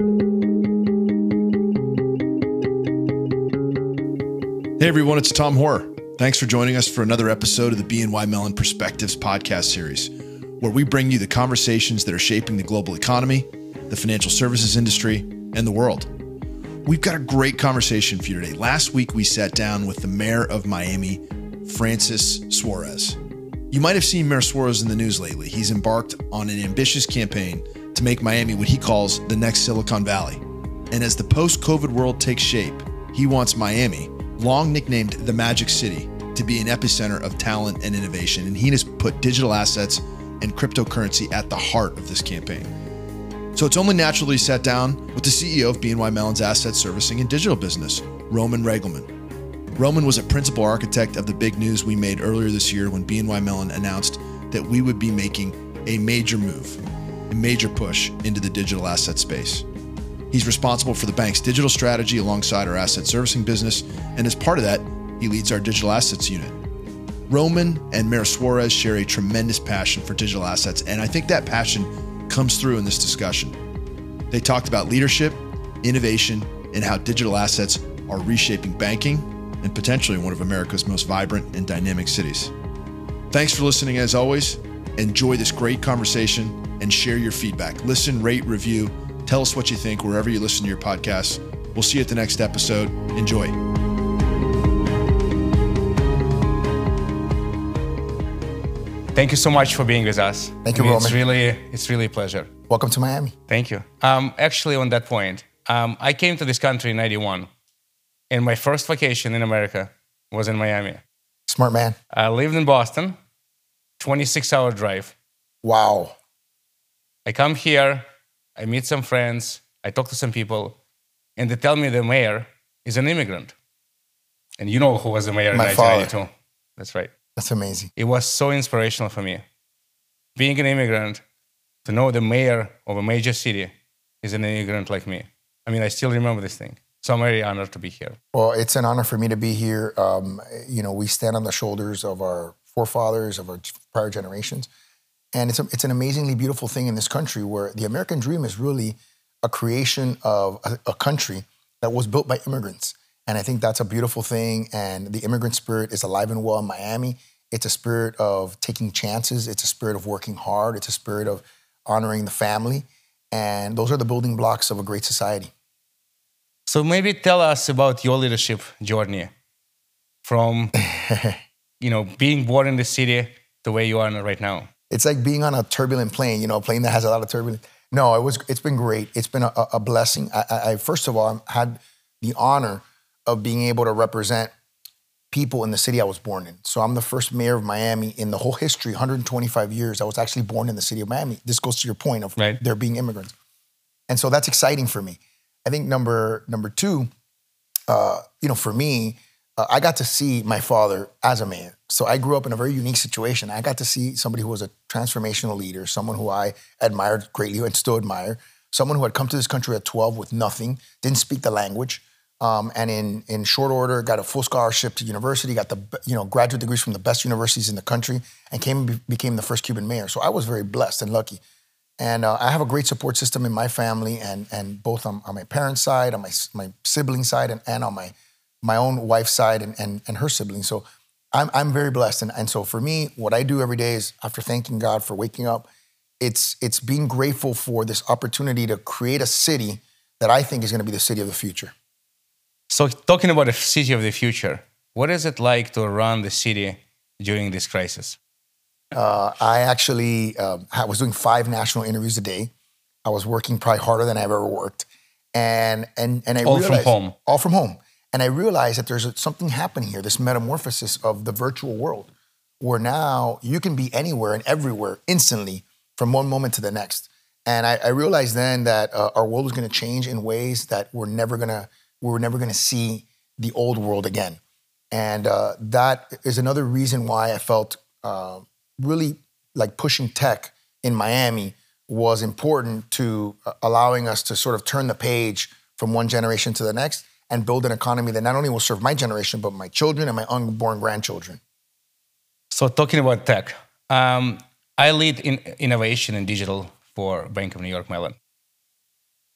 Hey everyone, it's Tom Hoare. Thanks for joining us for another episode of the BNY Mellon Perspectives podcast series, where we bring you the conversations that are shaping the global economy, the financial services industry, and the world. We've got a great conversation for you today. Last week, we sat down with the mayor of Miami, Francis Suarez. You might have seen Mayor Suarez in the news lately. He's embarked on an ambitious campaign to make Miami what he calls the next Silicon Valley. And as the post COVID world takes shape, he wants Miami, long nicknamed the Magic City, to be an epicenter of talent and innovation. And he has put digital assets and cryptocurrency at the heart of this campaign. So it's only natural he sat down with the CEO of BNY Mellon's asset servicing and digital business, Roman Regelman. Roman was a principal architect of the big news we made earlier this year when BNY Mellon announced that we would be making a major move, major push into the digital asset space. He's responsible for the bank's digital strategy alongside our asset servicing business, and as part of that, he leads our digital assets unit. Roman and Mayor Suarez share a tremendous passion for digital assets, and I think that passion comes through in this discussion. They talked about leadership, innovation, and how digital assets are reshaping banking and potentially one of America's most vibrant and dynamic cities. Thanks for listening as always. Enjoy this great conversation and share your feedback. Listen, rate, review, Tell us what you think wherever you listen to your podcasts. We'll see you at the next episode. Enjoy. Thank you so much for being with us. Thank you, I mean, Roman. It's really, it's really a pleasure. Welcome to Miami. Thank you. Um, actually, on that point, um, I came to this country in '91, and my first vacation in America was in Miami. Smart man. I lived in Boston, 26-hour drive. Wow. I come here, I meet some friends, I talk to some people, and they tell me the mayor is an immigrant. And you know who was the mayor My in father. That's right. That's amazing. It was so inspirational for me. Being an immigrant, to know the mayor of a major city is an immigrant like me. I mean, I still remember this thing. So I'm very honored to be here. Well, it's an honor for me to be here. Um, you know, we stand on the shoulders of our forefathers, of our prior generations. And it's, a, it's an amazingly beautiful thing in this country where the American dream is really a creation of a, a country that was built by immigrants. And I think that's a beautiful thing. And the immigrant spirit is alive and well in Miami. It's a spirit of taking chances, it's a spirit of working hard, it's a spirit of honoring the family. And those are the building blocks of a great society. So maybe tell us about your leadership journey from, you know, being born in the city to where you are right now. It's like being on a turbulent plane, you know, a plane that has a lot of turbulence. No, it was. It's been great. It's been a, a blessing. I, I, first of all I had the honor of being able to represent people in the city I was born in. So I'm the first mayor of Miami in the whole history, 125 years. I was actually born in the city of Miami. This goes to your point of Right. there being immigrants, and so that's exciting for me. I think number number two, uh, you know, for me, uh, I got to see my father as a man. So I grew up in a very unique situation. I got to see somebody who was a transformational leader, someone who I admired greatly and still admire, someone who had come to this country at 12 with nothing, didn't speak the language, um, and in in short order got a full scholarship to university, got the you know graduate degrees from the best universities in the country, and came and be- became the first Cuban mayor. So I was very blessed and lucky. And uh, I have a great support system in my family, and and both on, on my parents' side, on my my sibling side, and, and on my my own wife's side and, and, and her siblings. So I'm, I'm very blessed. And, and so for me, what I do every day is after thanking God for waking up, it's, it's being grateful for this opportunity to create a city that I think is going to be the city of the future. So talking about the city of the future, what is it like to run the city during this crisis? Uh, I actually um, I was doing five national interviews a day. I was working probably harder than I've ever worked. And, and, and I All from home? All from home. And I realized that there's something happening here, this metamorphosis of the virtual world, where now you can be anywhere and everywhere instantly from one moment to the next. And I, I realized then that uh, our world was going to change in ways that we're never going to we're never going to see the old world again. And uh, that is another reason why I felt uh, really like pushing tech in Miami was important to uh, allowing us to sort of turn the page from one generation to the next and build an economy that not only will serve my generation, but my children and my unborn grandchildren. So talking about tech, um, I lead in innovation and digital for Bank of New York Mellon.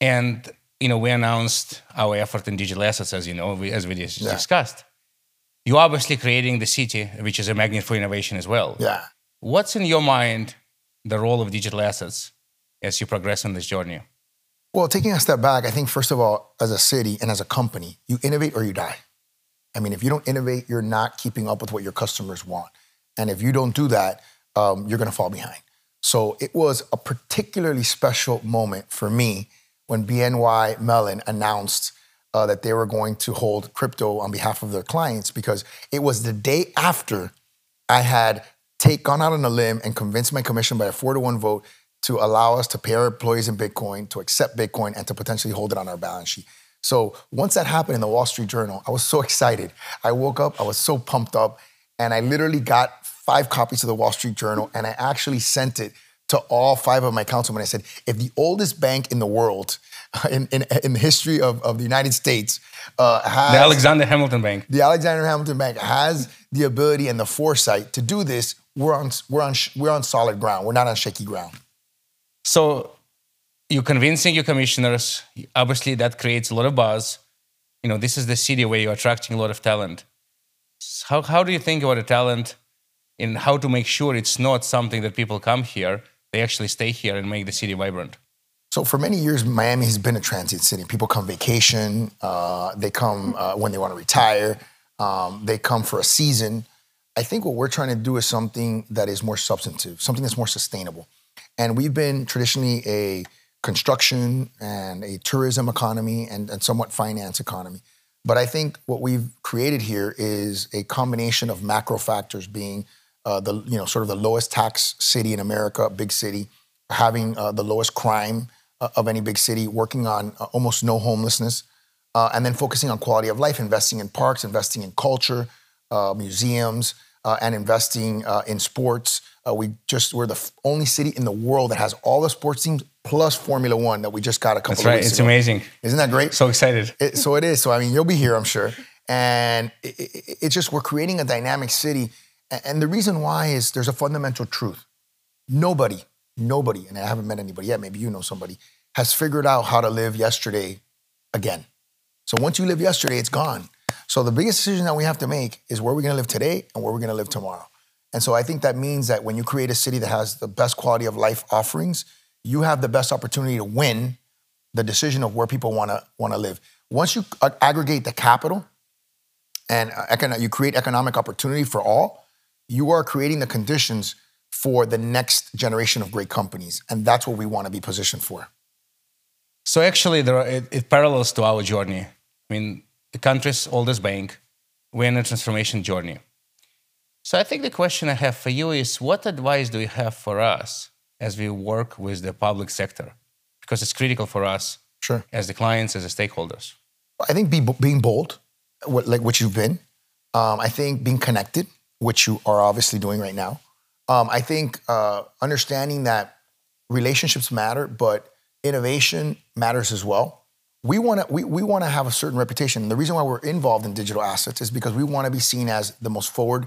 And you know, we announced our effort in digital assets, as you know, we, as we just Yeah. discussed. You're obviously creating the city, which is a magnet for innovation as well. Yeah. What's in your mind the role of digital assets as you progress on this journey? Well, taking a step back, I think first of all, as a city and as a company, you innovate or you die. I mean, if you don't innovate, you're not keeping up with what your customers want, and if you don't do that, um, you're going to fall behind. So it was a particularly special moment for me when BNY Mellon announced uh, that they were going to hold crypto on behalf of their clients because it was the day after I had take gone out on a limb and convinced my commission by a four to one vote to allow us to pay our employees in Bitcoin, to accept Bitcoin, and to potentially hold it on our balance sheet. So once that happened in the Wall Street Journal, I was so excited. I woke up, I was so pumped up, and I literally got five copies of the Wall Street Journal, and I actually sent it to all five of my councilmen. I said, if the oldest bank in the world, in, in, in the history of, of the United States, uh, has The Alexander Hamilton Bank. the Alexander Hamilton Bank has the ability and the foresight to do this, we're on we're on we're on solid ground. We're not on shaky ground. So you're convincing your commissioners. Obviously, that creates a lot of buzz. You know, this is the city where you're attracting a lot of talent. How, how do you think about the talent and how to make sure it's not something that people come here, they actually stay here and make the city vibrant? So for many years, Miami has been a transit city. People come vacation. Uh, they come uh, when they want to retire. Um, they come for a season. I think what we're trying to do is something that is more substantive, something that's more sustainable. And we've been traditionally a construction and a tourism economy and, and somewhat finance economy. But I think what we've created here is a combination of macro factors being uh, the you know sort of the lowest tax city in America, big city, having uh, the lowest crime uh, of any big city, working on uh, almost no homelessness, uh, and then focusing on quality of life, investing in parks, investing in culture, uh, museums, uh, and investing uh, in sports. Uh, we just we're the only city in the world that has all the sports teams plus Formula One that we just got a couple That's right. It's ago. amazing. Isn't that great? So excited. It, so it is. So I mean, you'll be here, I'm sure. And it, it, it's just we're creating a dynamic city. And the reason why is there's a fundamental truth. Nobody, nobody, and I haven't met anybody yet. Maybe you know somebody has figured out how to live yesterday again. So once you live yesterday, it's gone. So the biggest decision that we have to make is where we're going to live today and where we're going to live tomorrow. And so I think that means that when you create a city that has the best quality of life offerings, you have the best opportunity to win the decision of where people want to want to live. Once you aggregate the capital and uh, you create economic opportunity for all, you are creating the conditions for the next generation of great companies, and that's what we want to be positioned for. So actually, are, it, it parallels to our journey. I mean, the country's oldest bank, we're in a transformation journey. So I think the question I have for you is, what advice do you have for us as we work with the public sector? Because it's critical for us Sure. as the clients, as the stakeholders. I think be, being bold, what, like what you've been. Um, I think being connected, which you are obviously doing right now. Um, I think uh, understanding that relationships matter, but innovation matters as well. We want to we, we want to have a certain reputation. And the reason why we're involved in digital assets is because we want to be seen as the most forward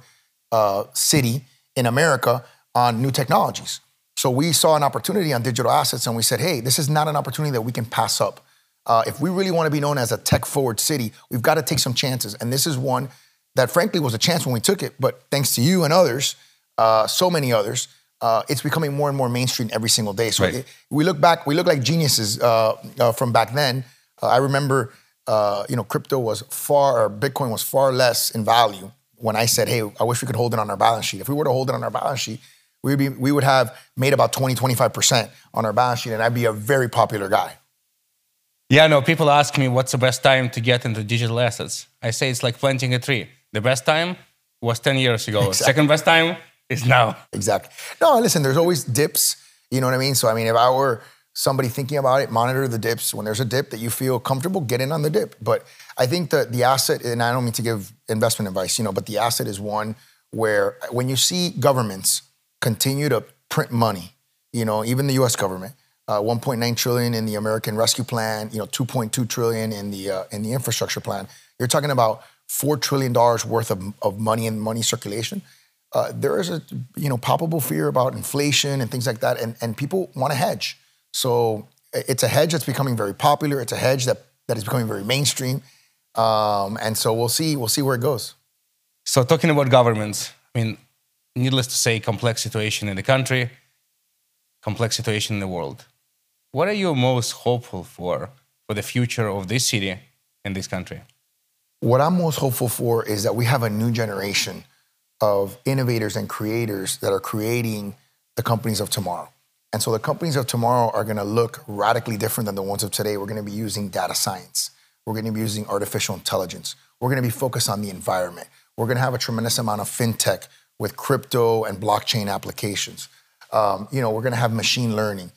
uh, city in America on new technologies. So we saw an opportunity on digital assets, and we said, "Hey, this is not an opportunity that we can pass up. Uh, if we really want to be known as a tech-forward city, we've got to take some chances." And this is one that, frankly, was a chance when we took it. But thanks to you and others, uh, so many others, uh, it's becoming more and more mainstream every single day. So Right. it- we look back, we look like geniuses uh, uh, from back then. Uh, I remember, uh, you know, crypto was far, or Bitcoin was far less in value when I said, hey, I wish we could hold it on our balance sheet. If we were to hold it on our balance sheet, we would, be, we would have made about 20, 25% on our balance sheet, and I'd be a very popular guy. Yeah, no, people ask me what's the best time to get into digital assets. I say it's like planting a tree. The best time was 10 years ago. Exactly. Second best time is now. Exactly. No, listen, there's always dips. You know what I mean? So, I mean, if I were somebody thinking about it, monitor the dips. When there's a dip that you feel comfortable, get in on the dip. But I think that the asset, and I don't mean to give investment advice, you know, but the asset is one where when you see governments continue to print money, you know, even the U.S. government, uh, 1.9 trillion in the American Rescue Plan, you know, 2.2 trillion in the uh, in the infrastructure plan. You're talking about four trillion dollars worth of, of money and money circulation. Uh, there is a you know palpable fear about inflation and things like that, and and people want to hedge. So it's a hedge that's becoming very popular. It's a hedge that that is becoming very mainstream. Um, and so we'll see we'll see where it goes. So talking about governments, I mean, needless to say, complex situation in the country, complex situation in the world. What are you most hopeful for for the future of this city and this country? What I'm most hopeful for is that we have a new generation of innovators and creators that are creating the companies of tomorrow. And so the companies of tomorrow are going to look radically different than the ones of today. We're going to be using data science. We're going to be using artificial intelligence. We're going to be focused on the environment. We're going to have a tremendous amount of fintech with crypto and blockchain applications. Um, you know, we're going to have machine learning.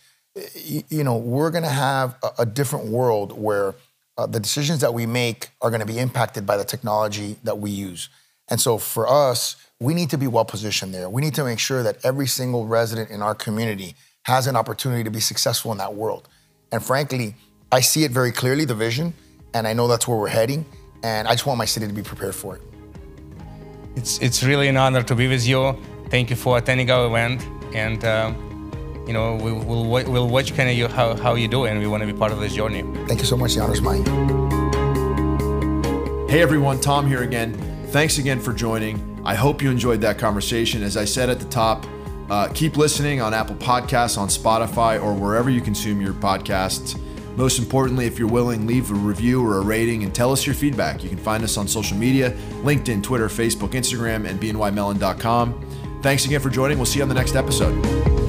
You know, we're going to have a, a different world where uh, the decisions that we make are going to be impacted by the technology that we use. And so for us, we need to be well positioned there. We need to make sure that every single resident in our community has an opportunity to be successful in that world. And frankly, I see it very clearly, the vision, and I know that's where we're heading. And I just want my city to be prepared for it. It's, it's really an honor to be with you. Thank you for attending our event. And, uh, you know, we, will we'll watch kind of you, how, how you do, and we want to be part of this journey. Thank you so much. The honor's mine. Hey, everyone. Tom here again. Thanks again for joining. I hope you enjoyed that conversation. As I said at the top, uh, keep listening on Apple Podcasts, on Spotify, or wherever you consume your podcasts. Most importantly, if you're willing, leave a review or a rating and tell us your feedback. You can find us on social media LinkedIn, Twitter, Facebook, Instagram, and bnymellon.com. Thanks again for joining. We'll see you on the next episode.